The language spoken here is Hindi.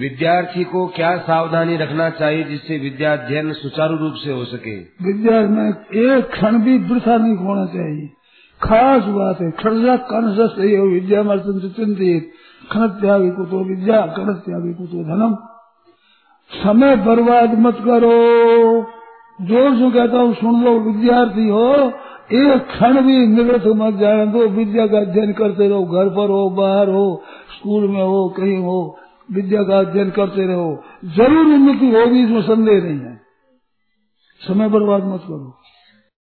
विद्यार्थी को क्या सावधानी रखना चाहिए जिससे विद्या अध्ययन सुचारू रूप से हो सके? विद्या में एक क्षण भी वृथा नहीं होना चाहिए। खास बात है खर्जा कनस विद्या चिंतित खन त्यागी को तो विद्या कन त्यागी को तो धनम। समय बर्बाद मत करो। ज़ोर से कहता हूँ, सुन लो, विद्यार्थी हो, एक क्षण भी निवृत्त मत जाने दो विद्या का अध्ययन करते रहो, घर पर हो, बाहर हो, स्कूल में हो, कहीं हो। विद्या का अध्ययन करते रहो। ज़रूर उन्नति होगी, इसमें संदेह नहीं है। समय बर्बाद मत करो।